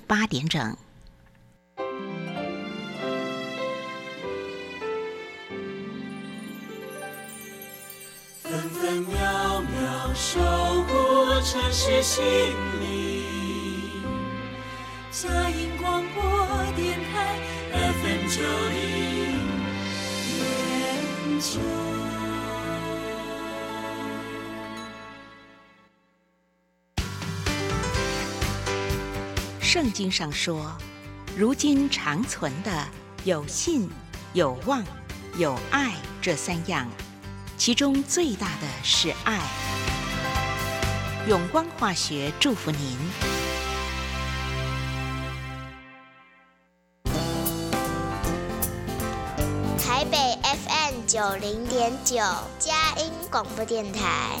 八点整。分分秒秒守护城市心灵。嘉音广播电台 FM 九零点九。圣经上说，如今长存的有信、有望、有爱这三样，其中最大的是爱。永光化学祝福您。台北 FM 九零点九，佳音广播电台；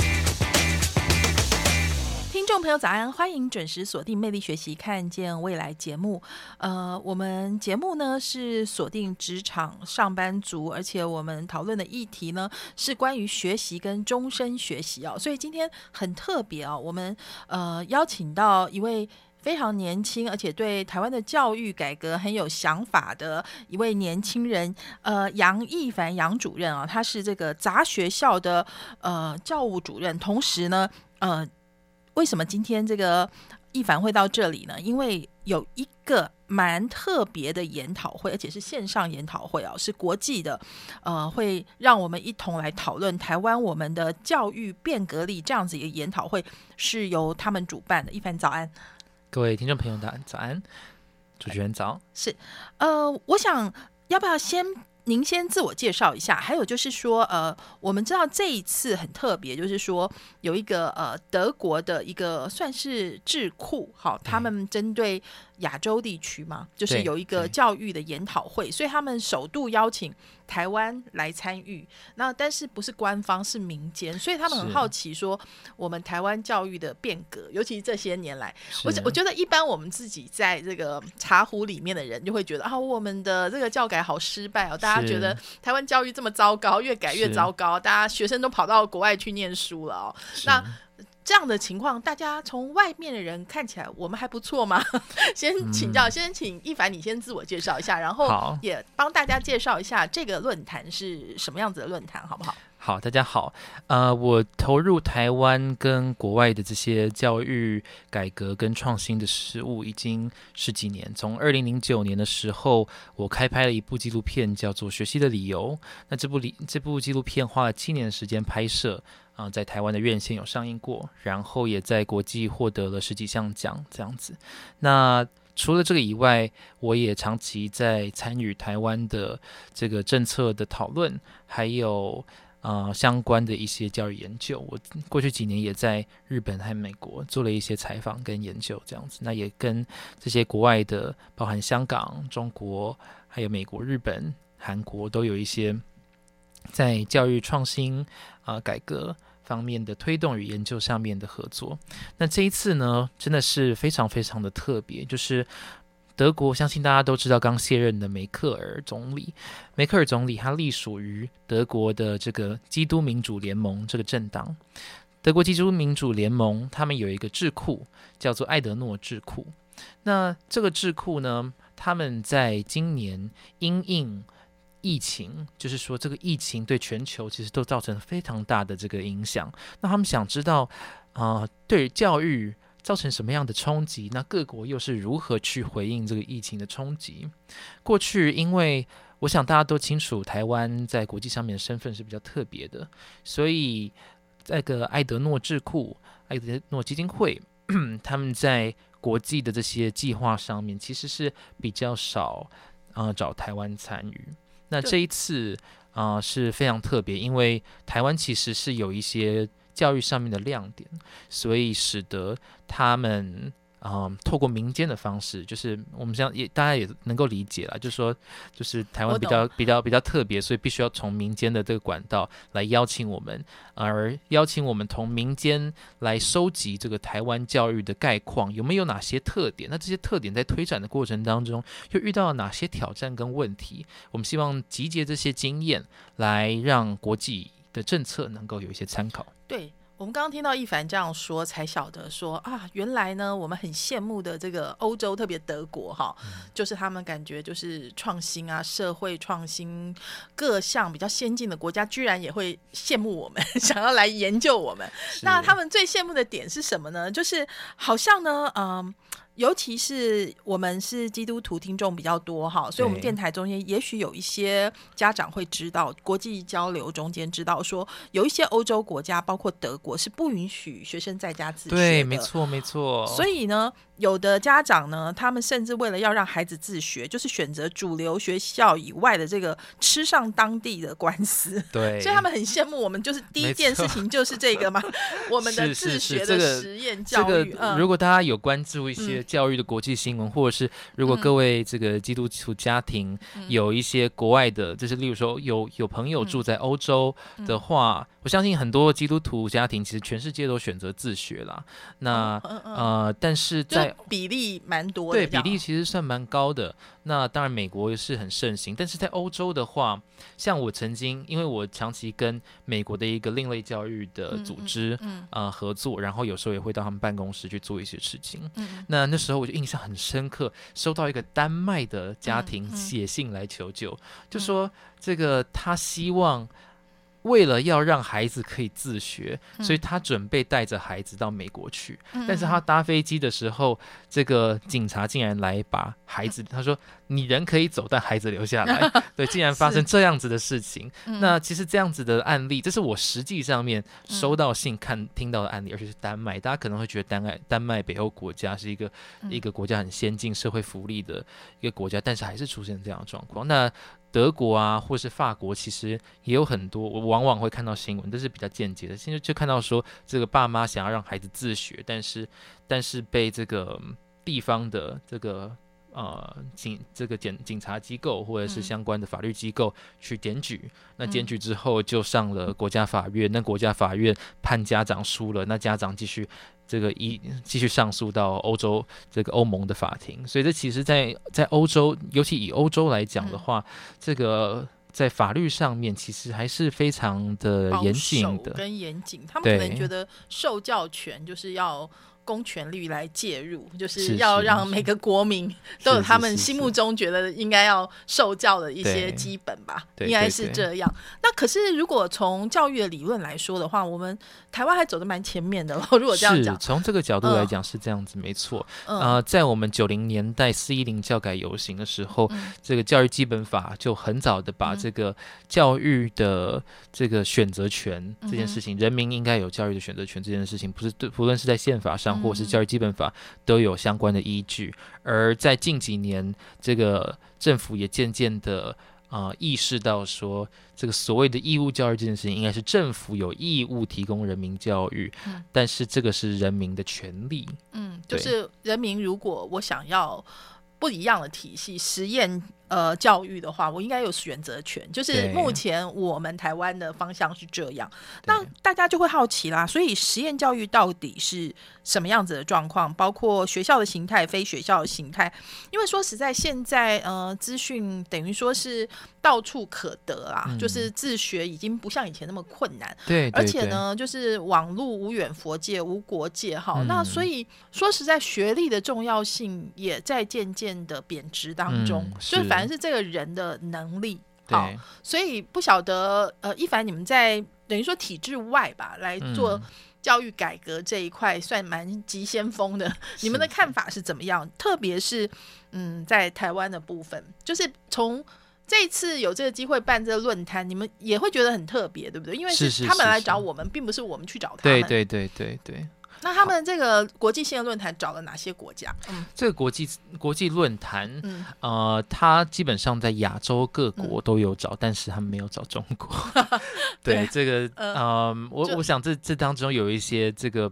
听众朋友早安，欢迎准时锁定《魅力学习看见未来》节目。呃，我们节目呢是锁定职场上班族，而且我们讨论的议题呢是关于学习跟终身学习哦。所以今天很特别哦，我们呃邀请到一位。非常年轻，而且对台湾的教育改革很有想法的一位年轻人，呃，杨一凡杨主任啊，他是这个杂学校的呃教务主任，同时呢，呃，为什么今天这个一凡会到这里呢？因为有一个蛮特别的研讨会，而且是线上研讨会哦，是国际的，呃，会让我们一同来讨论台湾我们的教育变革力这样子一个研讨会，是由他们主办的。一凡早安。各位听众朋友，大家早安，主持人早。是，呃，我想要不要先您先自我介绍一下？还有就是说，呃，我们知道这一次很特别，就是说有一个呃德国的一个算是智库，好，他们针对亚洲地区嘛，就是有一个教育的研讨会，所以他们首度邀请台湾来参与。那但是不是官方，是民间，所以他们很好奇说，我们台湾教育的变革，尤其是这些年来，我我觉得一般我们自己在这个茶壶里面的人就会觉得啊，我们的这个教改好失败哦，大家觉得台湾教育这么糟糕，越改越糟糕，大家学生都跑到国外去念书了哦。那这样的情况，大家从外面的人看起来，我们还不错吗？先请教，先请一凡你先自我介绍一下，然后也帮大家介绍一下这个论坛是什么样子的论坛，好不好？好，大家好，呃，我投入台湾跟国外的这些教育改革跟创新的事物已经十几年。从二零零九年的时候，我开拍了一部纪录片，叫做《学习的理由》。那这部里这部纪录片花了七年的时间拍摄，啊、在台湾的院线有上映过，然后也在国际获得了十几项奖，这样子。那除了这个以外，我也长期在参与台湾的这个政策的讨论，还有呃相关的一些教育研究。我过去几年也在日本和美国做了一些采访跟研究，这样子。那也跟这些国外的，包含香港、中国，还有美国、日本、韩国都有一些在教育创新啊、改革方面的推动与研究上面的合作。那这一次呢，真的是非常非常的特别，就是德国，相信大家都知道刚卸任的梅克尔总理。梅克尔总理他隶属于德国的这个基督民主联盟这个政党。德国基督民主联盟他们有一个智库叫做艾德诺智库。那这个智库呢，他们在今年因应疫情，就是说这个疫情对全球其实都造成非常大的这个影响。那他们想知道，啊、对教育造成什么样的冲击？那各国又是如何去回应这个疫情的冲击？过去，因为我想大家都清楚，台湾在国际上面的身份是比较特别的，所以那个艾德诺智库、艾德诺基金会，他们在国际的这些计划上面，其实是比较少呃找台湾参与。那这一次啊、呃是非常特别，因为台湾其实是有一些教育上面的亮点，所以使得他们嗯，透过民间的方式，就是我们这样也大家也能够理解了，就是说，就是台湾比较比较比较特别，所以必须要从民间的这个管道来邀请我们，而邀请我们从民间来收集这个台湾教育的概况，有没有哪些特点？那这些特点在推展的过程当中，又遇到了哪些挑战跟问题？我们希望集结这些经验，来让国际的政策能够有一些参考。对。我们刚刚听到一凡这样说，才晓得说啊，原来呢，我们很羡慕的这个欧洲，特别德国哈，就是他们感觉就是创新啊，社会创新各项比较先进的国家，居然也会羡慕我们，想要来研究我们。那他们最羡慕的点是什么呢？就是好像呢，嗯。尤其是我们是基督徒听众比较多哈，所以我们电台中间也许有一些家长会知道，国际交流中间知道说，有一些欧洲国家，包括德国是不允许学生在家自学的。对，没错，没错。所以呢，有的家长呢，他们甚至为了要让孩子自学，就是选择主流学校以外的这个吃上当地的官司。对，所以他们很羡慕我们，就是第一件事情就是这个嘛，我们的自学的实验这教育。个，嗯如果大家有关注一些嗯教育的国际新闻，或者是如果嗯。各位这个基督徒家庭嗯。有一些国外的，就是例如说有有朋友住在欧洲的话，我相信很多基督徒家庭其实全世界都选择自学啦。那嗯嗯呃，但是在比例蛮多的对，比例其实算蛮高的。那当然，美国也是很盛行，但是在欧洲的话，像我曾经，因为我长期跟美国的一个另类教育的组织、嗯呃合作，然后有时候也会到他们办公室去做一些事情。嗯那那时候我就印象很深刻，收到一个丹麦的家庭写信来求救，就说这个他希望。为了要让孩子可以自学，所以他准备带着孩子到美国去。嗯但是他搭飞机的时候，这个警察竟然来把孩子，他说你人可以走，但孩子留下来。对，竟然发生这样子的事情。嗯那其实这样子的案例，这是我实际上面收到信看听到的案例，而且是丹麦。大家可能会觉得丹麦丹麦北欧国家是一个、嗯一个国家很先进、社会福利的一个国家，但是还是出现这样的状况。那德国啊，或是法国，其实也有很多，我往往会看到新闻，都是比较间接的。现在就看到说，这个爸妈想要让孩子自学，但是但是被这个嗯地方的这个呃警这个检警察机构或者是嗯相关的法律机构去检举，那检嗯举之后就上了国家法院，那国家法院判家长输了，那家长继续。这个一继续上诉到欧洲这个欧盟的法庭，所以这其实在，在欧洲，尤其以欧洲来讲的话，这个在法律上面其实还是非常的严谨的。跟严谨，他们可能觉得受教权就是要公权力来介入，就是要让每个国民都有他们心目中觉得应该要受教的一些基本吧，对应该是这样。那可是如果从教育的理论来说的话，我们台湾还走得蛮前面的咯。如果这样是讲，从这个角度来嗯。讲是这样子，没错。嗯。呃，在我们九零年代四一零教改游行的时候，嗯。这个教育基本法就很早的把嗯。这个教育的这个选择权这件事情，人民应该有教育的选择权这件事情，不是对，不论是在宪法上或是嗯教育基本法都有相关的依据。而在近几年，这个政府也渐渐的。啊、意识到说，这个所谓的义务教育这件事情，应该是政府有义务提供人民教育，嗯但是这个是人民的权利。嗯，就是人民如果我想要不一样的体系，实验呃教育的话，我应该有选择权。就是目前我们台湾的方向是这样，那大家就会好奇啦。所以实验教育到底是什么样子的状况？包括学校的形态、非学校的形态。因为说实在，现在呃资讯等于说是到处可得啦，嗯就是自学已经不像以前那么困难。对，对而且，呢，就是网络无远佛界，无国界哈。嗯那所以说实在，学历的重要性也在渐渐的贬值当中，嗯就是反而是这个人的能力。好，所以不晓得呃，一凡你们在等于说体制外吧来做嗯教育改革这一块，算蛮急先锋的。你们的看法是怎么样？特别是嗯，在台湾的部分，就是从。这次有这个机会办这个论坛，你们也会觉得很特别，对不对？因为是是他们来找我们，并不是我们去找他们。对对对对对。那他们这个国际性的论坛找了哪些国家？嗯。这个国际国际论坛，嗯，呃，它基本上在亚洲各国都有找，但是他们没有找中国。对 对。这个，呃嗯，我我想这这当中有一些这个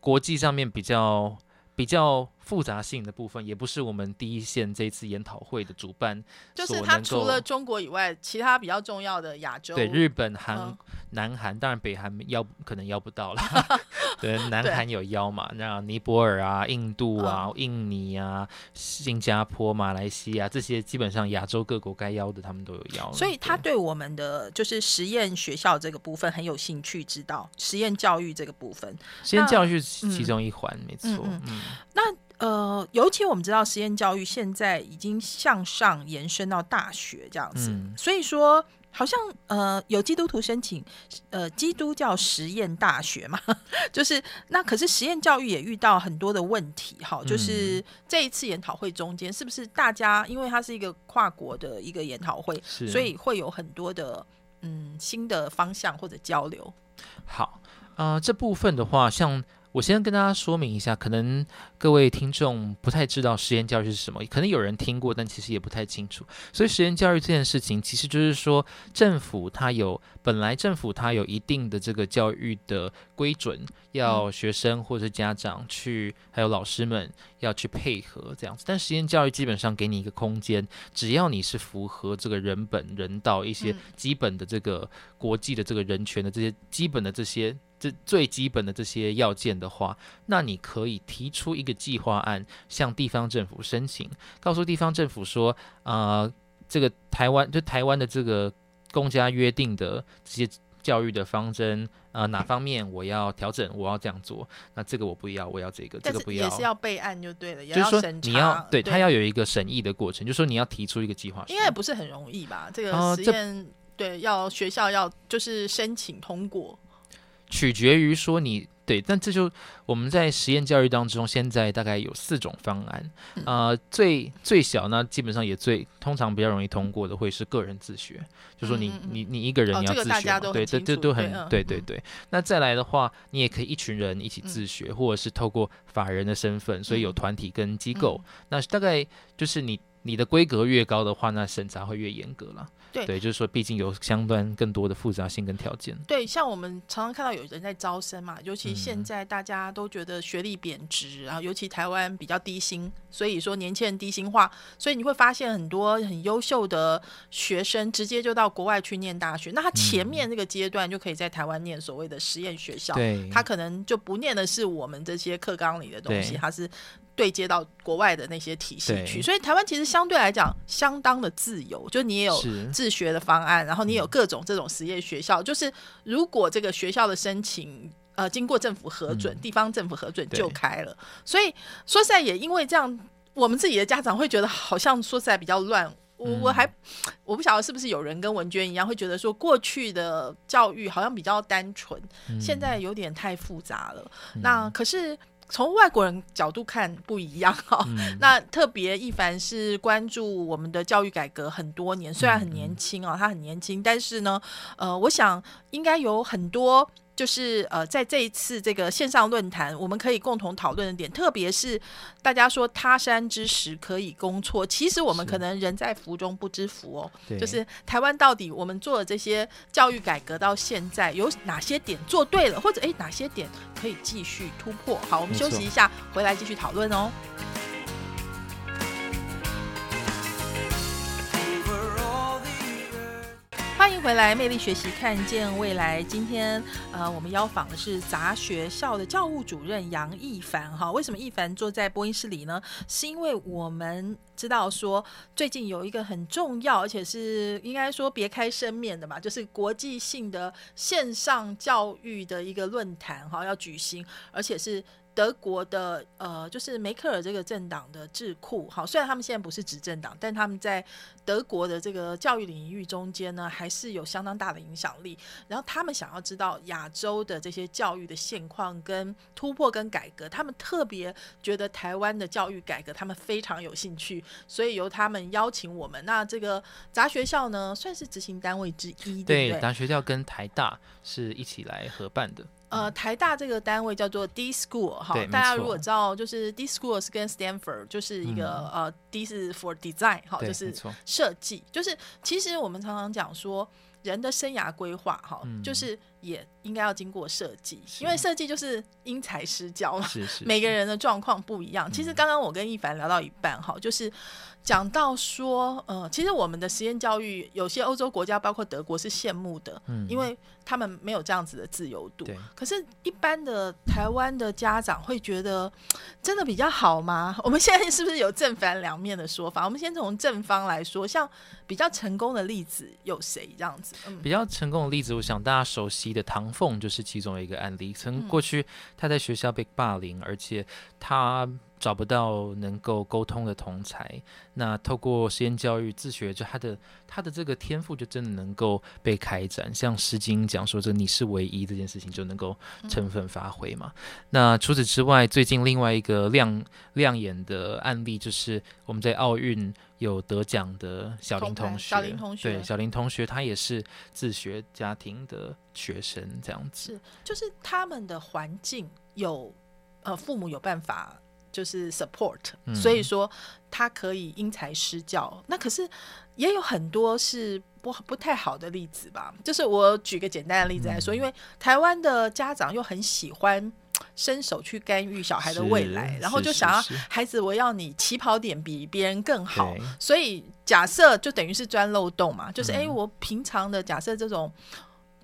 国际上面比较比较复杂性的部分，也不是我们第一线这一次研讨会的主办就是他除了中国以外，其他比较重要的亚洲，对日本、韩、嗯南韩，当然北韩邀可能邀不到了，对，南对韩有邀嘛，那尼泊尔啊、印度啊、嗯印尼啊、新加坡、马来西亚这些，基本上亚洲各国该邀的，他们都有邀。所以他对对我们的就是实验学校这个部分很有兴趣，知道实验教育这个部分。实验教育嗯是其中一环，没错。那呃，尤其我们知道实验教育现在已经向上延伸到大学这样子，嗯。所以说好像呃有基督徒申请呃基督教实验大学嘛，就是那可是实验教育也遇到很多的问题哈，就是这一次研讨会中间是不是大家因为它是一个跨国的一个研讨会，所以会有很多的嗯新的方向或者交流，好，呃，这部分的话，像我先跟大家说明一下，可能各位听众不太知道实验教育是什么，可能有人听过，但其实也不太清楚。所以实验教育这件事情，其实就是说，政府它有本来政府它有一定的这个教育的规准，要学生或者家长去，还有老师们要去配合这样子。但实验教育基本上给你一个空间，只要你是符合这个人本人道一些嗯基本的这个国际的这个人权的这些基本的这些这最基本的这些要件的话，那你可以提出一个计划案，向地方政府申请，告诉地方政府说，呃，这个台湾就台湾的这个公家约定的这些教育的方针，呃，哪方面我要调整，我要这样做，那这个我不要，我要这个，这个不要。也是要备案就对了，也就是说审查，你要对他要有一个审议的过程，就是说你要提出一个计划书，应该也不是很容易吧？这个实验、对，要学校要就是申请通过，取决于说你对，但这就我们在实验教育当中，现在大概有四种方案，啊呃，最最小呢，基本上也最通常比较容易通过的会是个人自学，就说你、你你一个人你要自学对，这这都很对对对对。那再来的话，你也可以一群人一起自学，或者是透过法人的身份，所以有嗯。团体跟机构，嗯那大概就是你你的规格越高的话，那审查会越严格了。对。对，就是说，毕竟有相关更多的复杂性跟条件。对，像我们常常看到有人在招生嘛，尤其嗯。现在大家都觉得学历贬值，然后尤其台湾比较低薪，所以说年轻人低薪化，所以你会发现很多很优秀的学生直接就到国外去念大学，那他前面那个阶段就可以在台湾念所谓的实验学校，对，他可能就不念的是我们这些课纲里的东西，他是对接到国外的那些体系去，所以台湾其实相对来讲相当的自由，就你也有自学的方案，然后你有各种这种实验学校，就是如果这个学校的申请。呃，经过政府核准，嗯地方政府核准就开了，所以说实在也因为这样，我们自己的家长会觉得好像说实在比较乱。我嗯我还我不晓得是不是有人跟文娟一样会觉得说过去的教育好像比较单纯，嗯现在有点太复杂了。那可是从外国人角度看不一样哈、嗯 那特别一凡是关注我们的教育改革很多年，虽然很年轻啊、他很年轻，但是呢，呃，我想应该有很多。就是呃，在这一次这个线上论坛，我们可以共同讨论的点，特别是大家说他山之石可以攻错，其实我们可能人在福中不知福哦。对就是台湾到底我们做的这些教育改革到现在有哪些点做对了，或者诶哪些点可以继续突破？好，我们休息一下，回来继续讨论哦。欢迎回来，魅力学习，看见未来。今天呃，我们邀访的是杂学校的教务主任杨一凡。哈，为什么一凡坐在播音室里呢？是因为我们知道说，最近有一个很重要，而且是应该说别开生面的嘛，就是国际性的线上教育的一个论坛哈要举行，而且是。德国的呃，就是梅克尔这个政党的智库，好，虽然他们现在不是执政党，但他们在德国的这个教育领域中间呢，还是有相当大的影响力。然后他们想要知道亚洲的这些教育的现况跟突破跟改革，他们特别觉得台湾的教育改革，他们非常有兴趣，所以由他们邀请我们。那这个杂学校呢，算是执行单位之一，对不对？杂学校跟台大是一起来合办的。呃，台大这个单位叫做 D School 哈，大家如果知道，就是 D School 是跟 Stanford 就是一个呃，D 是 for design 哈，就是设计，就是其实我们常常讲说人的生涯规划哈，就是也应该要经过设计，因为设计就是因材施教嘛，是是，每个人的状况不一样。其实刚刚我跟一凡聊到一半哈，就是讲到说，呃，其实我们的实验教育有些欧洲国家，包括德国是羡慕的，嗯，因为。他们没有这样子的自由度，可是，一般的台湾的家长会觉得真的比较好吗？我们现在是不是有正反两面的说法？我们先从正方来说，像比较成功的例子有谁这样子？嗯，比较成功的例子，我想大家熟悉的唐凤就是其中一个案例。曾过去他在学校被霸凌，而且他。找不到能够沟通的同才，那透过实验教育自学，就他的他的这个天赋就真的能够被开展。像《诗经》讲说，这你是唯一这件事情就能够充分发挥嘛。那除此之外，最近另外一个亮亮眼的案例，就是我们在奥运有得奖的小林同学。小林同学，对，小林同学他也是自学家庭的学生，这样子。是，就是他们的环境有呃，父母有办法。就是 support，所以说他可以因材施教。那可是也有很多是不不太好的例子吧。就是我举个简单的例子来说，因为台湾的家长又很喜欢伸手去干预小孩的未来，然后就想要孩子，我要你起跑点比别人更好。所以假设就等于是钻漏洞嘛，就是哎，我平常的假设这种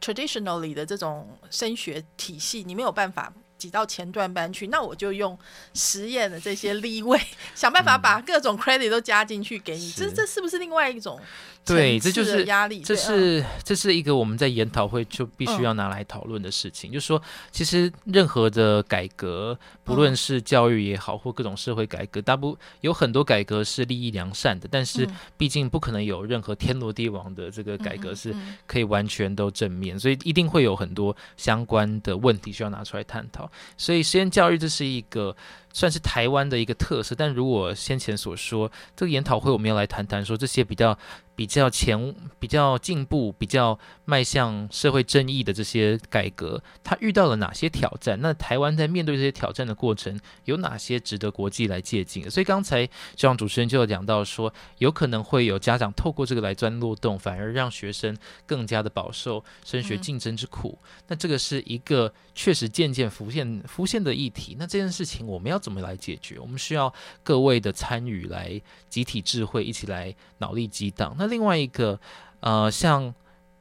traditionally 的这种升学体系，你没有办法。挤到前段班去，那我就用实验的这些立位，想办法把各种 credit 都加进去给你。这这是不是另外一种？对，这就是压力。这是这是一个我们在研讨会就必须要拿来讨论的事情。就是说，其实任何的改革，不论是教育也好，或各种社会改革，大部有很多改革是利益良善的，但是毕竟不可能有任何天罗地网的这个改革是可以完全都正面，所以一定会有很多相关的问题需要拿出来探讨。所以实验教育这是一个。算是台湾的一个特色，但如果先前所说，这个研讨会我们要来谈谈，说这些比较比较前、比较进步、比较迈向社会正义的这些改革，它遇到了哪些挑战？那台湾在面对这些挑战的过程，有哪些值得国际来借鉴？所以刚才就像主持人就有讲到说，有可能会有家长透过这个来钻漏洞，反而让学生更加的饱受升学竞争之苦。那这个是一个确实渐渐浮现浮现的议题。那这件事情我们要。怎么来解决？我们需要各位的参与，来集体智慧，一起来脑力激荡。那另外一个，呃，像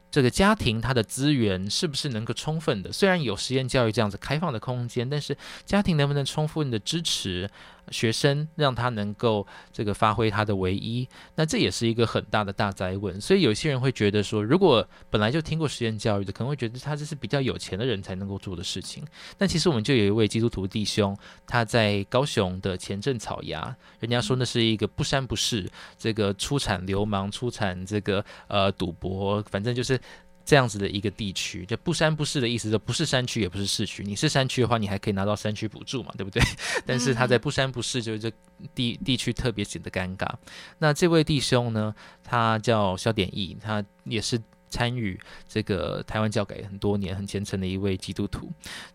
这个家庭，它的资源是不是能够充分的？虽然有实验教育这样子开放的空间，但是家庭能不能充分的支持？学生让他能够这个发挥他的唯一，那这也是一个很大的大灾问。所以有些人会觉得说，如果本来就听过实验教育的，可能会觉得他这是比较有钱的人才能够做的事情。但其实我们就有一位基督徒弟兄，他在高雄的前镇草芽，人家说那是一个不三不四，这个出产流氓、出产这个呃赌博，反正就是。这样子的一个地区，就不山不市的意思，就不是山区，也不是市区。你是山区的话，你还可以拿到山区补助嘛，对不对？但是他在不山不市，就是这地地区特别显得尴尬。那这位弟兄呢，他叫肖典义，他也是参与这个台湾教改很多年、很虔诚的一位基督徒。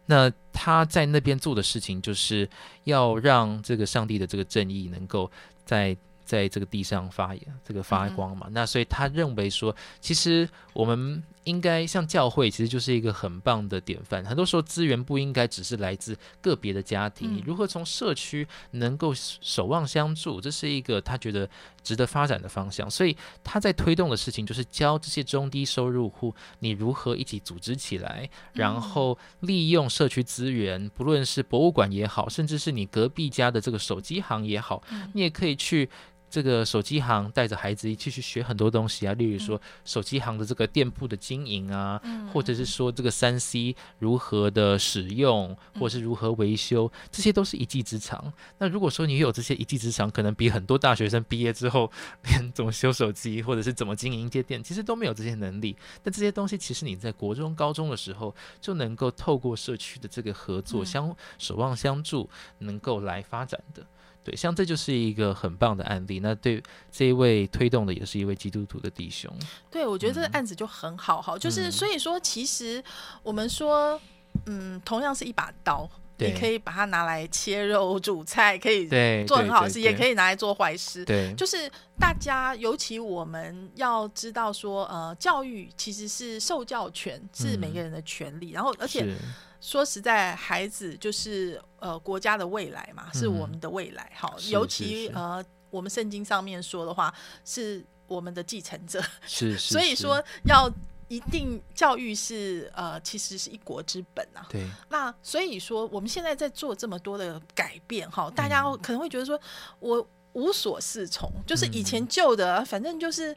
那他在那边做的事情，就是要让这个上帝的这个正义能够在。在这个地上发这个发光嘛，那所以他认为说，其实我们应该像教会，其实就是一个很棒的典范。很多时候资源不应该只是来自个别的家庭，嗯你如何从社区能够守望相助，这是一个他觉得值得发展的方向。所以他在推动的事情就是教这些中低收入户，你如何一起组织起来，然后利用社区资源，不论是博物馆也好，甚至是你隔壁家的这个手机行也好，你也可以去。这个手机行带着孩子一起去学很多东西啊，例如说手机行的这个店铺的经营啊，或者是说这个三 C 如何的使用，或是如何维修，这些都是一技之长。那如果说你有这些一技之长，可能比很多大学生毕业之后连怎么修手机或者是怎么经营街店，其实都没有这些能力。但这些东西其实你在国中、高中的时候就能够透过社区的这个合作，嗯相守望相助，能够来发展的。对，像这就是一个很棒的案例。那对这一位推动的也是一位基督徒的弟兄。对，我觉得这个案子就很好，哈，就是嗯所以说，其实我们说，嗯，同样是一把刀，你可以把它拿来切肉、煮菜，可以对，做很好的事，也可以。拿来做坏事。对，就是大家，尤其我们要知道说，呃，教育其实是受教权，是每个人的权利。然后，而且是说实在，孩子就是呃国家的未来嘛，是我们的未来。好，尤其呃，我们圣经上面说的话，是我们的继承者。是是，是 所以说，要一定教育是呃，其实是一国之本啊。对，那所以说，我们现在在做这么多的改变哈，大家嗯可能会觉得说，我无所适从，就是以嗯前旧的，反正就是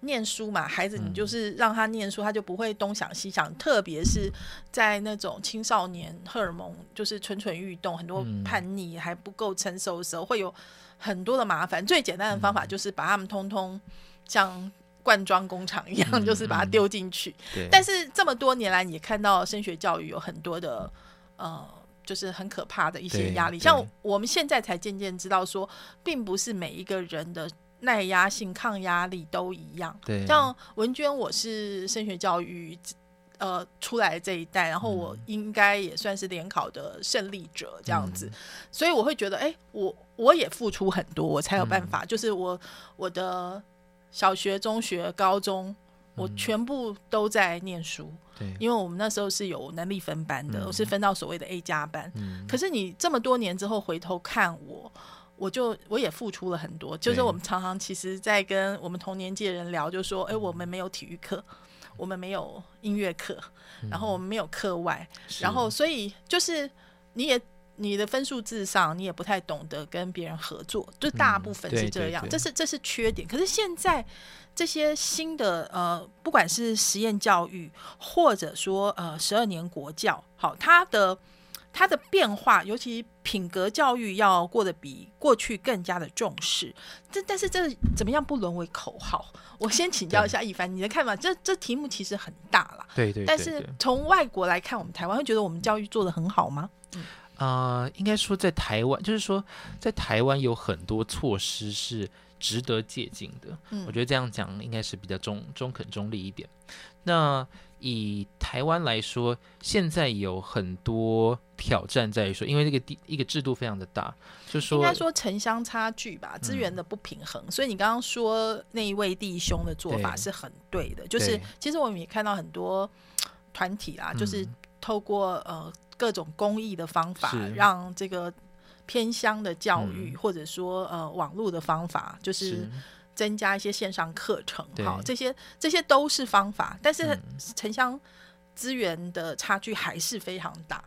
念书嘛，孩子你嗯就是让他念书，他就不会东想西想，特别是在那种青少年荷尔蒙就是蠢蠢欲动，很多嗯。叛逆还不够成熟的时候，会有很多的麻烦。最简单的方法就是把他们通通像灌装工厂一样，嗯就是把它嗯。丢进去。对，但是这么多年来，你也看到升学教育有很多的呃，就是很可怕的一些压力。像我们现在才渐渐知道说，并不是每一个人的耐压性、抗压力都一样。对，像文娟，我是升学教育。呃，出来这一代，然后我嗯应该也算是联考的胜利者这样子，嗯所以我会觉得，哎、我我也付出很多，我才有嗯办法。就是我我的小学、中学、高中，我嗯全部都在念书，对，因为我们那时候是有能力分班的，嗯我是分到所谓的 A 加班。嗯可是你这么多年之后回头看我，我就我也付出了很多。就是我们常常其实，在跟我们同年纪的人聊，就说，哎、我们没有体育课，我们没有音乐课，然后我们没有课外，嗯然后所以就是你也。你的分数至上，你也不太懂得跟别人合作，就大部分是这样，对这是这是缺点。可是现在这些新的呃，不管是实验教育，或者说呃十二年国教，好，它的它的变化，尤其品格教育要过得比过去更加的重视。这但是这怎么样不沦为口号？我先请教一下一凡，你的看法。这这题目其实很大了，对对，但是从外国来看，我们台湾会觉得我们教育做得很好吗？啊、应该说在台湾，就是说在台湾有很多措施是值得借鉴的。嗯我觉得这样讲应该是比较中中肯中立一点。那以台湾来说，现在有很多挑战在于说，因为这个地一个制度非常的大，就说应该说城乡差距吧，资源的不平衡。所以你刚刚说那一位弟兄的做法是很对的，就是其实我们也看到很多团体啊，就是嗯透过呃各种公益的方法，让这个偏乡的教育，嗯。或者说呃网络的方法，就是是。增加一些线上课程，对。好，这些这些都是方法，但是嗯。城乡资源的差距还是非常大。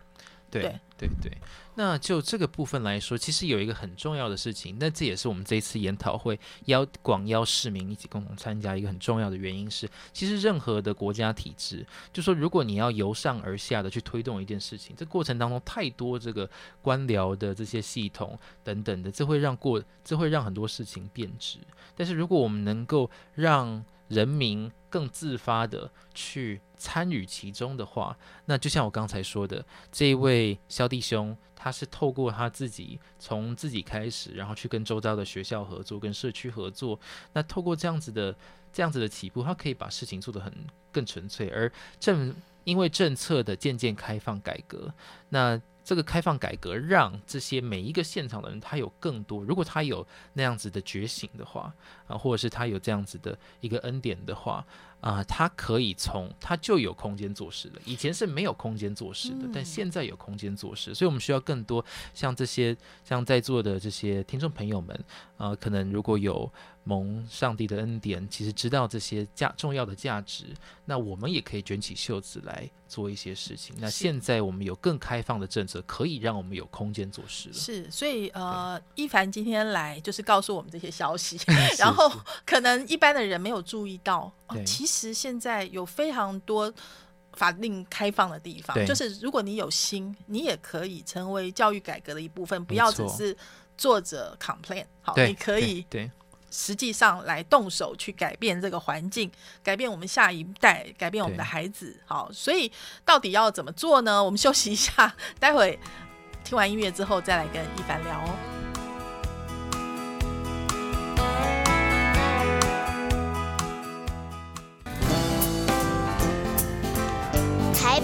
对对对对，那就这个部分来说，其实有一个很重要的事情，那这也是我们这一次研讨会邀广邀市民一起共同参加一个很重要的原因是，其实任何的国家体制，就说如果你要由上而下的去推动一件事情，这过程当中太多这个官僚的这些系统等等的，这会让过这会让很多事情变质。但是如果我们能够让人民更自发的去参与其中的话，那就像我刚才说的，这一位肖弟兄，他是透过他自己从自己开始，然后去跟周遭的学校合作、跟社区合作，那透过这样子的这样子的起步，他可以把事情做得很更纯粹，而政因为政策的渐渐开放改革，那。这个开放改革让这些每一个现场的人，他有更多。如果他有那样子的觉醒的话，啊，或者是他有这样子的一个恩典的话。啊，他可以从他就有空间做事了。以前是没有空间做事的，但现在有空间做事，所以我们需要更多像这些像在座的这些听众朋友们，呃，可能如果有蒙上帝的恩典，其实知道这些价重要的价值，那我们也可以卷起袖子来做一些事情。那现在我们有更开放的政策，可以让我们有空间做事了。是，所以呃，一凡今天来就是告诉我们这些消息，然后可能一般的人没有注意到，其实。其实现在有非常多法令开放的地方，就是如果你有心，你也可以成为教育改革的一部分，不要只是坐着 complain。好，你可以对实际上来动手去改变这个环境，改变我们下一代，改变我们的孩子。好，所以到底要怎么做呢？我们休息一下，待会听完音乐之后再来跟一凡聊哦。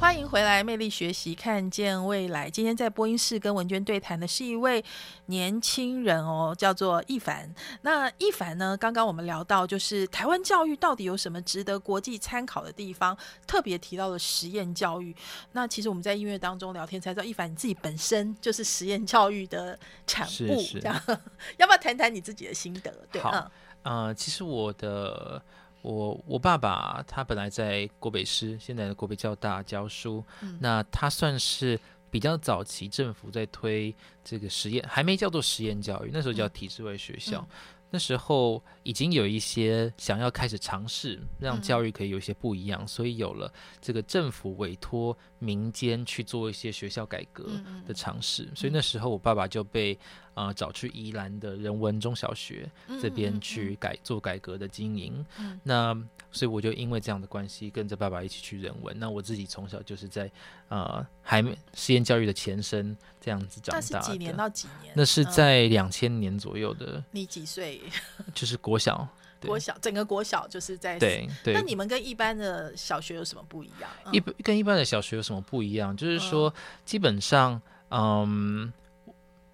欢迎回来，魅力学习，看见未来。今天在播音室跟文娟对谈的是一位年轻人哦，叫做易凡。那易凡呢？刚刚我们聊到，就是台湾教育到底有什么值得国际参考的地方？特别提到了实验教育。那其实我们在音乐当中聊天才知道，易凡你自己本身就是实验教育的产物，这样 要不要谈谈你自己的心得？对，好，呃，其实我的。我我爸爸他本来在国北师，现在的国北教大教书，那他算是比较早期政府在推这个实验，还没叫做实验教育，那时候叫体制外学校。那时候已经有一些想要开始尝试让教育可以有一些不一样，所以有了这个政府委托民间去做一些学校改革的尝试。所以那时候我爸爸就被啊找去宜兰的人文中小学这边去改做改革的经营。那所以我就因为这样的关系跟着爸爸一起去人文。那我自己从小就是在呃还没实验教育的前身这样子长大。那是几年到几年？那是在两千年左右的。你几岁？就是国小，国小整个国小就是在对对。那你们跟一般的小学有什么不一样？一跟一般的小学有什么不一样？就是说，基本上，嗯，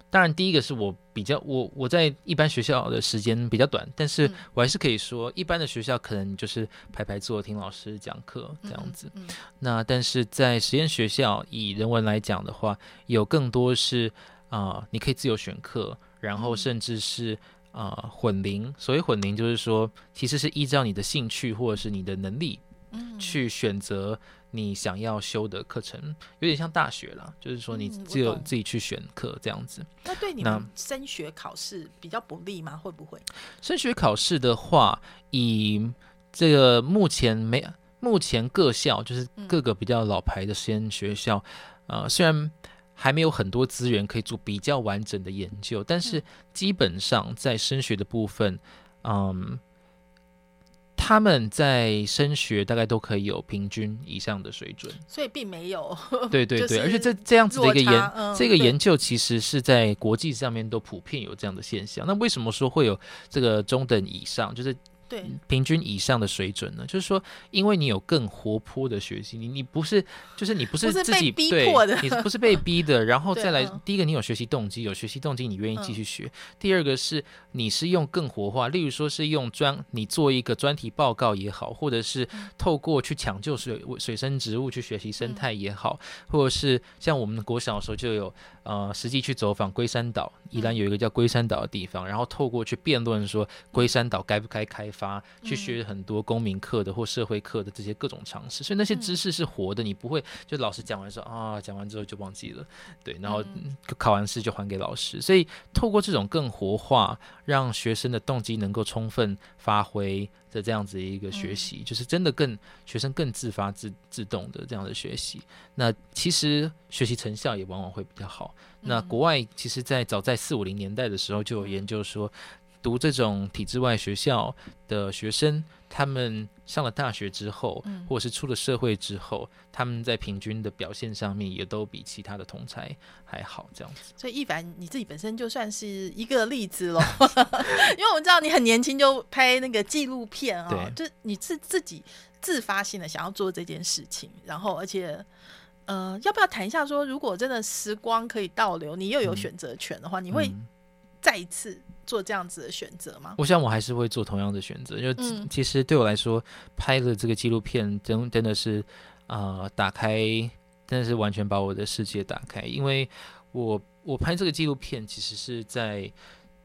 当然第一个是我比较我我在一般学校的时间比较短，但是我还是可以说，一般的学校可能就是排排坐听老师讲课这样子。那但是在实验学校，以人文来讲的话，有更多是啊，你可以自由选课，然后甚至是。啊，混龄，所谓混龄就是说，其实是依照你的兴趣或者是你的能力，嗯，去选择你想要修的课程，有点像大学了，就是说你只有自己去选课这样子。那对你们升学考试比较不利吗？会不会？升学考试的话，以这个目前没，目前各校就是各个比较老牌的实验学校，呃，虽然。还没有很多资源可以做比较完整的研究，但是基本上在升学的部分，嗯，他们在升学大概都可以有平均以上的水准，所以并没有对对对，而且这这样子的一个研这个研究其实是在国际上面都普遍有这样的现象。那为什么说会有这个中等以上？就是。对，平均以上的水准呢，就是说，因为你有更活泼的学习，你你不是，就是你不是自己逼迫的，你不是被逼的，然后再来，第一个你有学习动机，有学习动机你愿意继续学；第二个是你是用更活化，例如说是用专，你做一个专题报告也好，或者是透过去抢救水水生植物去学习生态也好，或者是像我们国小的时候就有。呃，实际去走访龟山岛，宜兰有一个叫龟山岛的地方，然后透过去辩论说龟山岛该不该开发，去学很多公民课的或社会课的这些各种常识，所以那些知识是活的，你不会就老师讲完说啊，讲完之后就忘记了，对，然后考完试就还给老师，所以透过这种更活化，让学生的动机能够充分发挥。的这样子一个学习，就是真的更学生更自发自自动的这样的学习，那其实学习成效也往往会比较好。那国外其实，在早在四五零年代的时候就有研究说。读这种体制外学校的学生，他们上了大学之后，嗯或者是出了社会之后，他们在平均的表现上面也都比其他的同才还好，这样子。所以一凡你自己本身就算是一个例子喽，因为我们知道你很年轻就拍那个纪录片啊、对就你自自己自发性的想要做这件事情，然后而且。呃，要不要谈一下说，如果真的时光可以倒流，你又有嗯选择权的话，你会嗯再一次做这样子的选择吗？我想我还是会做同样的选择，就嗯其实对我来说，拍了这个纪录片真真的是啊、呃打开真的是完全把我的世界打开，因为我我拍这个纪录片其实是在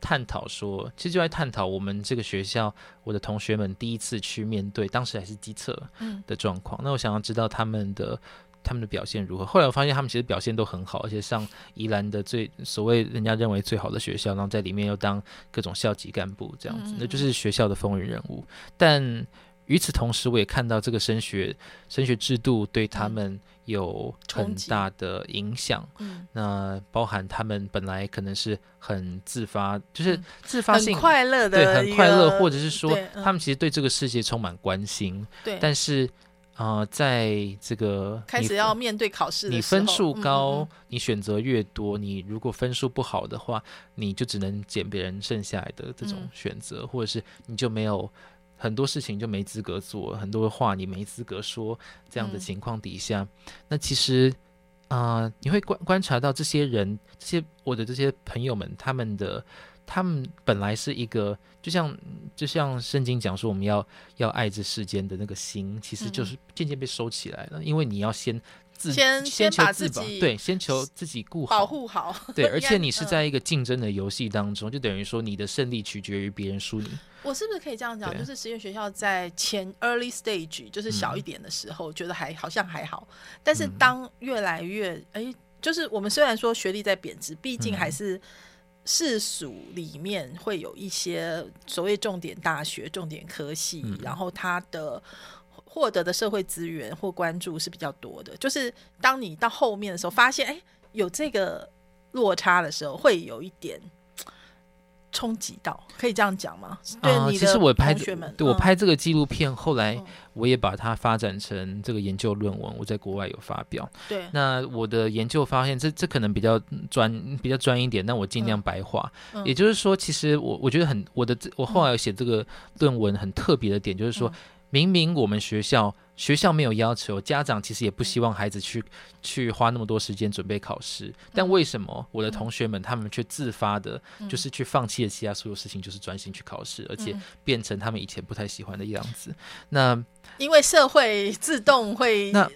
探讨说，其实就在探讨我们这个学校我的同学们第一次去面对当时还是机测嗯的状况，那我想要知道他们的。他们的表现如何？后来我发现他们其实表现都很好，而且上宜兰的最所谓人家认为最好的学校，然后在里面又当各种校级干部这样子那就是学校的风云人物。但与此同时，我也看到这个升学升学制度对他们有很大的影响。嗯，那包含他们本来可能是很自发，就是嗯自发性很快乐的对，很快乐，或者是说嗯他们其实对这个世界充满关心，对，但是啊、呃在这个开始要面对考试的你分数高，嗯你选择越多，你如果分数不好的话，你就只能捡别人剩下来的这种嗯选择，或者是你就没有很多事情就没资格做，很多话你没资格说。这样的嗯情况底下，那其实啊、呃你会观观察到这些人，这些我的这些朋友们，他们的。他们本来是一个，就像就像圣经讲说，我们要要爱这世间的那个心，其实就嗯。是渐渐被收起来了，因为你要先自先先求把自己对，先求自己顾好，保护好，对，而且你是嗯。在一个竞争的游戏当中，就等于说你的胜利取决于别人输你。我是不是可以这样讲？就是实验学校在前 early stage，就是小一嗯点的时候，觉得还好像还好，但是嗯。当越来越哎、就是我们虽然说学历在贬值，毕竟嗯。还是世俗里面会有一些所谓重点大学、重点科系，嗯然后它的。获得的社会资源或关注是比较多的，就是当你到后面的时候，发现哎、有这个落差的时候，会有一点冲击到，可以这样讲吗？对其实我拍对我嗯拍这个纪录片，后来嗯我也把它发展成这个研究论文，我在国外有发表。对，那我的研究发现，这这可能比较专比较专一点，但我尽量嗯白话。嗯也就是说，其实我我觉得很我的我后来写这个论文很特别的点，就是说嗯，明明我们学校学校没有要求，家长其实也不嗯。希望孩子去去花那么多时间准备考试，但嗯为什么我的同学们他们却自发的，嗯。就是去放弃了其他所有事情，就是专心去考试，而且嗯。变成他们以前不太喜欢的样子。那因为社会自动会那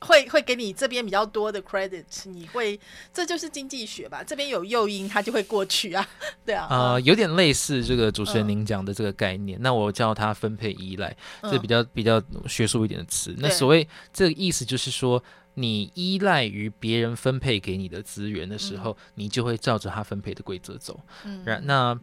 会会给你这边比较多的 credit，你会这就是经济学吧？这边有诱因，它就会过去啊，对啊，呃，嗯有点类似这个主持人嗯您讲的这个概念，那我叫它分配依赖，这嗯比较比较学术一点的词。那所谓这个意思就是说，你依赖于别人分配给你的资源的时候，你就会照着他分配的规则走。嗯然那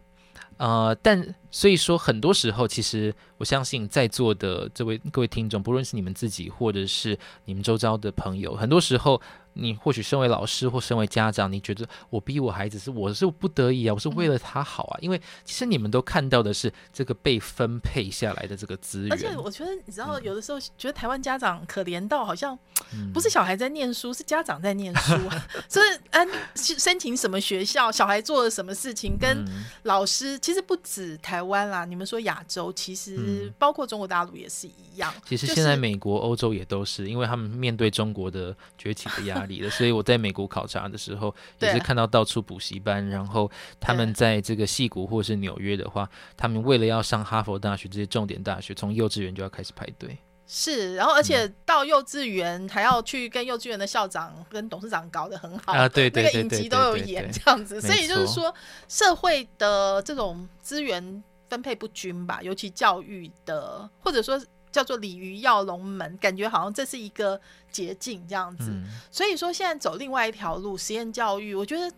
呃，但所以说很多时候，其实我相信在座的这位各位听众，不论是你们自己或者是你们周遭的朋友，很多时候你或许身为老师或身为家长，你觉得我逼我孩子是我是不得已啊，我是为了他好啊，因为其实你们都看到的是这个被分配下来的这个资源，而且我觉得，你知道，有的时候觉得台湾家长可怜到好像嗯不是小孩在念书，是家长在念书啊。所以，嗯，申请什么学校，小孩做了什么事情，跟嗯老师其实不止台湾啦。你们说亚洲，其实嗯包括中国大陆也是一样。其实就是现在美国、欧洲也都是，因为他们面对中国的崛起的压力了，所以我在美国考察的时候，也是看到到处补习班，然后他们在这个戏谷或是纽约的话，他们为了要上哈佛大学这些重点大学，从幼稚园就要开始排队。是，然后而嗯。且到幼稚园还要去跟幼稚园的校长跟董事长搞得很好啊对对那个影集都有演这样子，所以就是说社会的这种资源分配不均吧，尤其教育的，或者说叫做鲤鱼跃龙门，感觉好像这是一个捷径这样子。嗯，所以说现在走另外一条路，实验教育，我觉得，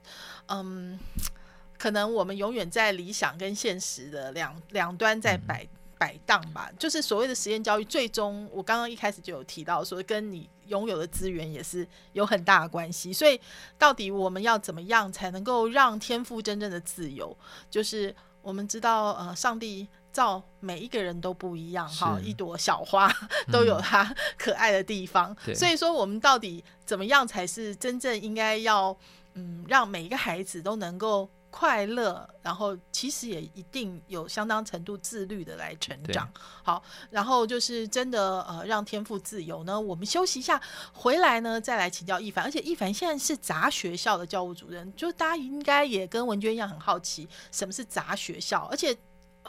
嗯，可能我们永远在理想跟现实的两两端在摆、摆荡吧。就是所谓的实验教育，最终我刚刚一开始就有提到说，跟你拥有的资源也是有很大的关系。所以到底我们要怎么样才能够让天赋真正的自由？就是我们知道，呃，上帝造每一个人都不一样，哈，一朵小花 都有嗯它可爱的地方。对所以说，我们到底怎么样才是真正应该要，嗯，让每一个孩子都能够快乐，然后其实也一定有相当程度自律的来成长。好，然后就是真的呃，让天赋自由呢。我们休息一下，回来呢再来请教一凡。而且一凡现在是杂学校的教务主任，就大家应该也跟文娟一样很好奇，什么是杂学校？而且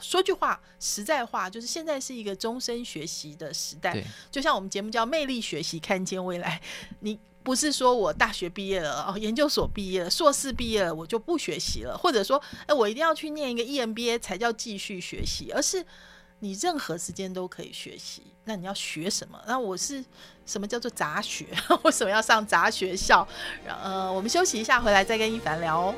说句话，实在话，就是现在是一个终身学习的时代。就像我们节目叫“魅力学习，看见未来”，你不是说我大学毕业了，哦，研究所毕业了，硕士毕业了，我就不学习了，或者说，哎，我一定要去念一个 EMBA 才叫继续学习，而是你任何时间都可以学习。那你要学什么？那我是什么叫做杂学？为什么要上杂学校？呃，我们休息一下，回来再跟一凡聊哦。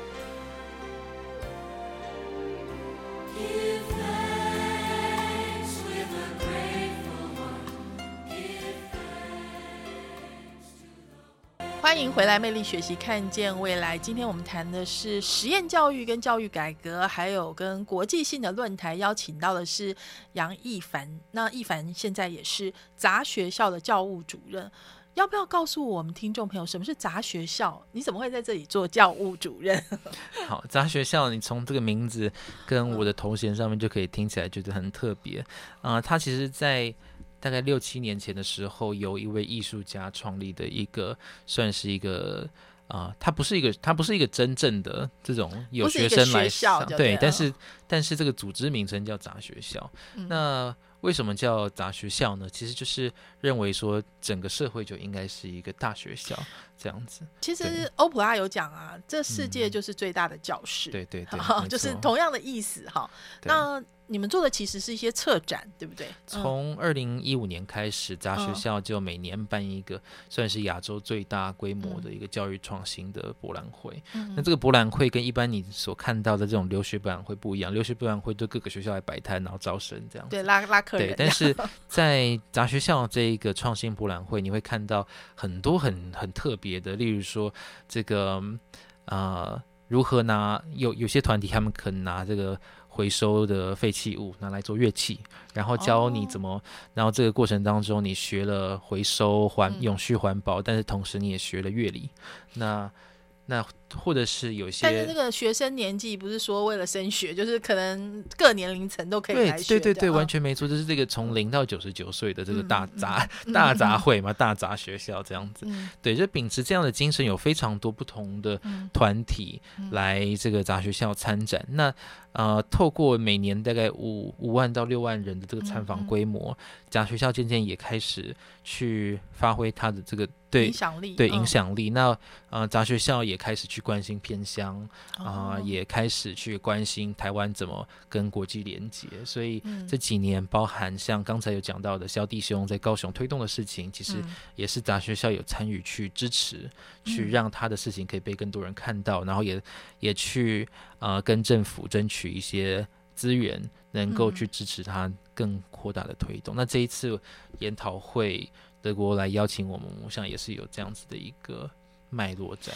欢迎回来，魅力学习，看见未来。今天我们谈的是实验教育跟教育改革，还有跟国际性的论坛，邀请到的是杨一凡。那一凡现在也是杂学校的教务主任，要不要告诉我们听众朋友什么是杂学校？你怎么会在这里做教务主任？好，杂学校，你从这个名字跟我的头衔上面就可以听起来觉得很特别啊、它其实，在大概六七年前的时候，由一位艺术家创立的一个，算是一个啊、它不是一个，它不是一个真正的这种有学生来学校上对，对但是但是这个组织名称叫杂学校。嗯那为什么叫杂学校呢？其实就是认为说整个社会就应该是一个大学校这样子。其实欧普拉有讲啊，这世界嗯就是最大的教室。对对对，就是同样的意思哈。那你们做的其实是一些策展，对不对？嗯从二零一五年开始，杂学嗯校就每年办一个算是亚洲最大规模嗯的一个教育创新的博览会。嗯那这个博览会跟一般你所看到的这种留学博览会不一样，留学博览会就各个学校来摆摊，然后招生这样子。对拉拉客人对，，但是在杂学校这一个创新博览会，你会看到很多很很特别的，例如说这个呃，如何拿有有些团体他们可能拿这个回收的废弃物拿来做乐器，然后教你哦怎么，然后这个过程当中你学了回收环嗯。永续环保，但是同时你也学了乐理，那那或者是有些但是这个学生年纪不是说为了升学，就是可能各年龄层都可以对来学的。对对对，完啊全没错，就是这个从零到九十九岁的这个嗯大嗯杂、嗯大嗯杂烩嘛，大杂学校这样子。嗯对，就秉持这样的精神，有非常多不同的嗯团体嗯来这个杂学校参展。那呃，透过每年大概五五万到六万人的这个参访规模，杂学校渐渐也开始去发挥它的这个对影响力对嗯影响力。那呃，杂学校也开始去关心偏乡啊、哦也开始去关心台湾怎么跟国际连接。所以嗯这几年，包含像刚才有讲到的萧弟兄在高雄推动的事情，其实嗯也是杂学校有参与去支持，去嗯让他的事情可以被更多人看到，然后也也去呃跟政府争取一些资源，能够嗯去支持他更扩大的推动。那这一次研讨会，德国来邀请我们，我想也是有这样子的一个脉络在。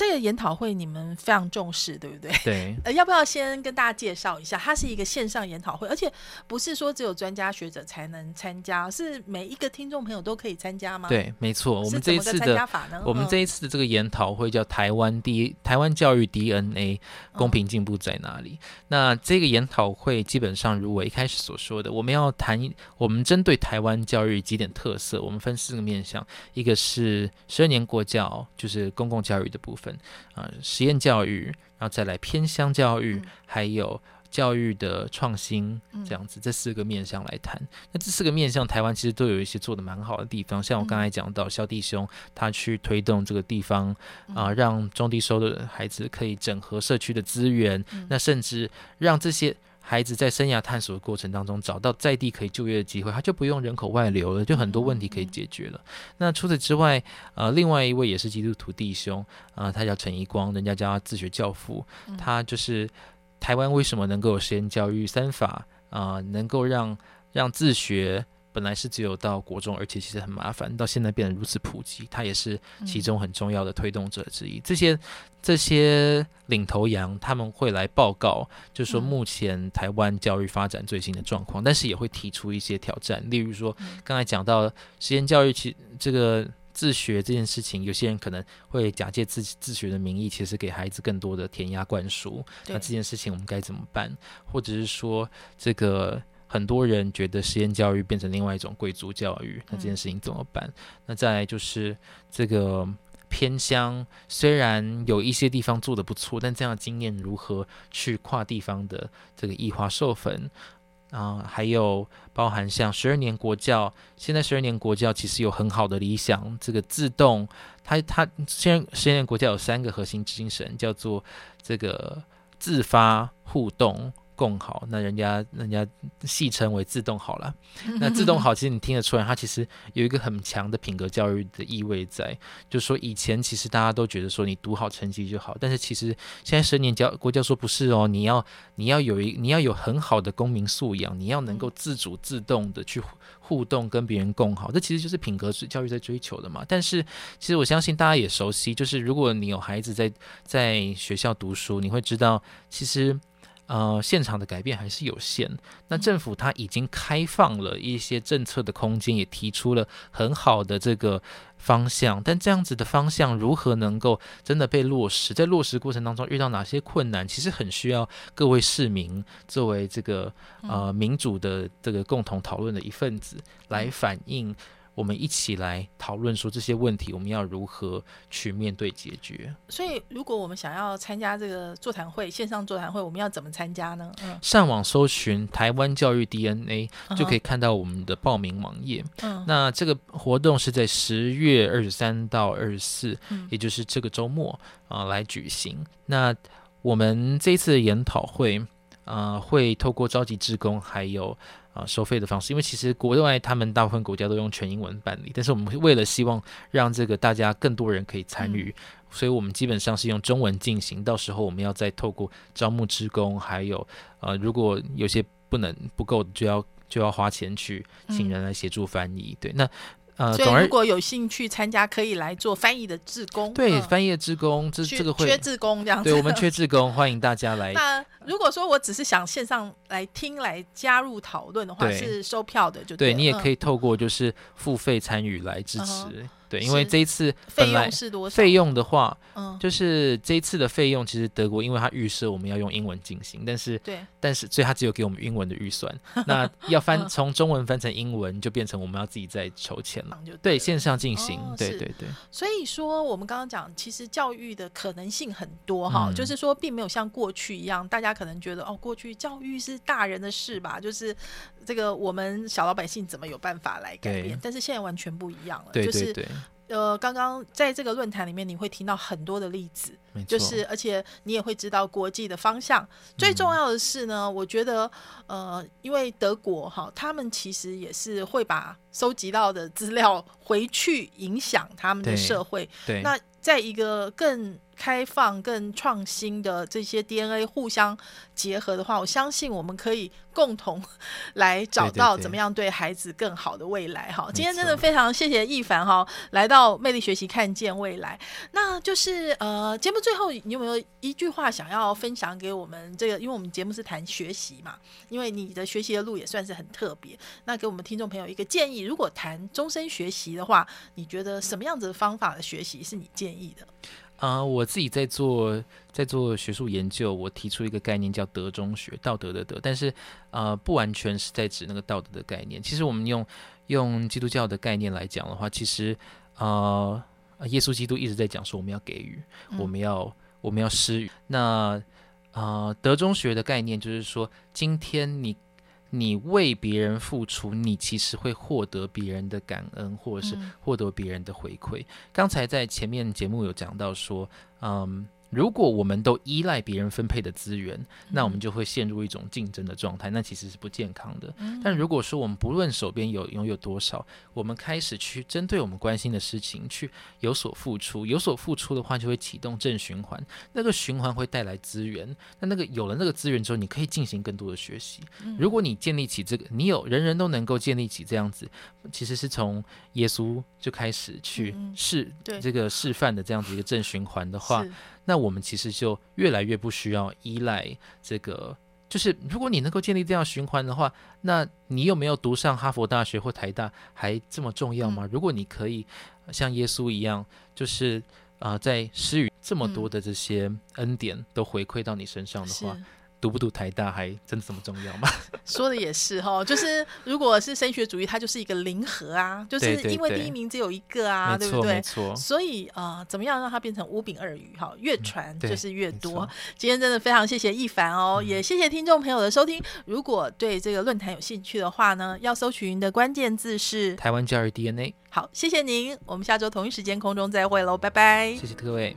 这个研讨会你们非常重视，对不对？对，呃，要不要先跟大家介绍一下？它是一个线上研讨会，而且不是说只有专家学者才能参加，是每一个听众朋友都可以参加吗？，对，没错，我们这一次的。法呢？我们嗯这一次的这个研讨会叫台湾第台湾教育 DNA 公平进步在哪里？那这个研讨会基本上如我一开始所说的，我们要谈我们针对台湾教育几点特色，我们分四个面向，一个是十二年国教，就是公共教育的部分啊、实验教育，然后再来偏乡教育，嗯还有。教育的创新嗯这样子，这四个面向来谈。那这四个面向，台湾其实都有一些做的蛮好的地方。像我刚才讲到，肖弟兄他去推动这个地方啊、嗯让中低收的孩子可以整合社区的资源，嗯那甚至让这些孩子在生涯探索的过程当中找到在地可以就业的机会，他就不用人口外流了，就很多问题可以解决了。那除此之外，呃，另外一位也是基督徒弟兄啊、他叫陈一光，人家叫他自学教父，嗯他就是台湾为什么能够有实验教育三法啊、能够让让自学。不本来是只有到国中，而且其实很麻烦，到现在变得如此普及，它也是其中很重要的推动者之一。这些这些领头羊他们会来报告，就说嗯目前台湾教育发展最新的状况，但是也会提出一些挑战，例如说刚才讲到实验教育，其这个。自学这件事情，有些人可能会假借自自学的名义，其实给孩子更多的填鸭灌输。那这件事情我们该怎么办？或者是说，这个很多人觉得实验教育变成另外一种贵族教育，那这件事情怎么办？那再来就是这个偏乡，虽然有一些地方做的不错，但这样的经验如何去跨地方的这个异化授粉？啊、还有包含像十二年国教，现在十二年国教其实有很好的理想，这个自动，它它现在十二年国教有三个核心精神，叫做这个自发、互动、共好。那人家人家戏称为自动好了。那自动好，其实你听得出来，它其实有一个很强的品格教育的意味在。就是说，以前其实大家都觉得说你读好成绩就好，但是其实现在十年教国教说不是哦，你要你要有一你要有很好的公民素养，你要能够自主自动的去互互动跟别人共好，这其实就是品格教育在追求的嘛。但是其实我相信大家也熟悉，就是如果你有孩子在在学校读书，你会知道其实。呃，现场的改变还是有限。那政府它已经开放了一些政策的空间，也提出了很好的这个方向。但这样子的方向如何能够真的被落实？在落实过程当中遇到哪些困难？其实很需要各位市民作为这个呃民主的这个共同讨论的一份子来反映。我们一起来讨论说这些问题，我们要如何去面对解决？所以，如果我们想要参加这个座谈会，线上座谈会，我们要怎么参加呢？嗯，上网搜寻台湾教育 DNA，就可以以。看到我们的报名网页。嗯，那这个活动是在十月二十三到二十四，嗯也就是这个周末啊、来举行。那我们这一次的研讨会，呃，会透过召集志工还有啊、收费的方式，因为其实国外他们大部分国家都用全英文办理，但是我们为了希望让这个大家更多人可以参与。所以我们基本上是用中文进行，到时候我们要再透过招募职工，还有呃，如果有些不能不够，就要就要花钱去请人来协助翻译。对，那呃，所以如果有兴趣参加，可以来做翻译的职工。对嗯翻译的职工，这这个会缺职工这样子。对我们 缺职工，欢迎大家来。那如果说我只是想线上来听、来加入讨论的话，是收票的就对你也可以透过就是付费参与来支嗯持哼。对，因为这一次费用是多少？费用的话，嗯，就是这一次的费用，其实德国因为它预设我们要用英文进行，但是对，但是所以它只有给我们英文的预算，那要翻从中文翻成英文，就变成我们要自己再筹钱了。就对，线上进行，哦对对对，所以说，我们刚刚讲，其实教育的可能性很多哈，嗯。就是说，并没有像过去一样，大家可能觉得哦，过去教育是大人的事吧，就是这个我们小老百姓怎么有办法来改变？但是现在完全不一样了，对就是呃，刚刚在这个论坛里面，你会听到很多的例子，就是而且你也会知道国际的方向。最嗯重要的是呢，我觉得呃，因为德国哈，他们其实也是会把收集到的资料回去影响他们的社会。对，那在一个更开放、更创新的这些 DNA 互相结合的话，我相信我们可以共同来找到怎么样对孩子更好的未来哈。今天真的非常谢谢易凡哈，来到魅力学习看见未来。那就是呃，节目最后你有没有一句话想要分享给我们这个？因为我们节目是谈学习嘛，因为你的学习的路也算是很特别。那给我们听众朋友一个建议，如果谈终身学习的话，你觉得什么样子的方法的学习是你建议的？啊、我自己在做在做学术研究，我提出一个概念叫德中学，道德的德，但是呃不完全是在指那个道德的概念。其实我们用用基督教的概念来讲的话，其实呃耶稣基督一直在讲说我们要给予，我们要我们要施予。那呃德中学的概念就是说，今天你。你为别人付出，你其实会获得别人的感恩，或者是嗯获得别人的回馈。刚才在前面节目有讲到说，嗯，如果我们都依赖别人分配的资源，那我们就会陷入一种竞争的状态，那其实是不健康的。但如果说我们不论手边有拥有多少，我们开始去针对我们关心的事情去有所付出，有所付出的话，就会启动正循环，那个循环会带来资源。那那个有了那个资源之后，你可以进行更多的学习。如果你建立起这个，你有人人都能够建立起这样子，其实是从耶稣就开始去示对这个示范的这样子一个正循环的话，是那我们其实就越来越不需要依赖这个。就是如果你能够建立这样循环的话，那你有没有读上哈佛大学或台大还这么重要吗？如果你可以呃像耶稣一样，就是啊、呃在施予这么多的这些恩典都回馈到你身上的是话，读不读台大还真的这么重要吗？说的也是哈，就是如果是升学主义，它就是一个零和啊，就是因为第一名只有一个啊，对不对没？错。所以呃，怎么样让它变成五饼二鱼？哈，越传就是越多错。今天真的非常谢谢一凡哦，也谢谢听众朋友的收听。如果对这个论坛有兴趣的话呢，要搜寻的关键字是台湾教育 DNA，好，谢谢您，我们下周同一时间空中再会喽，拜拜。谢谢各位。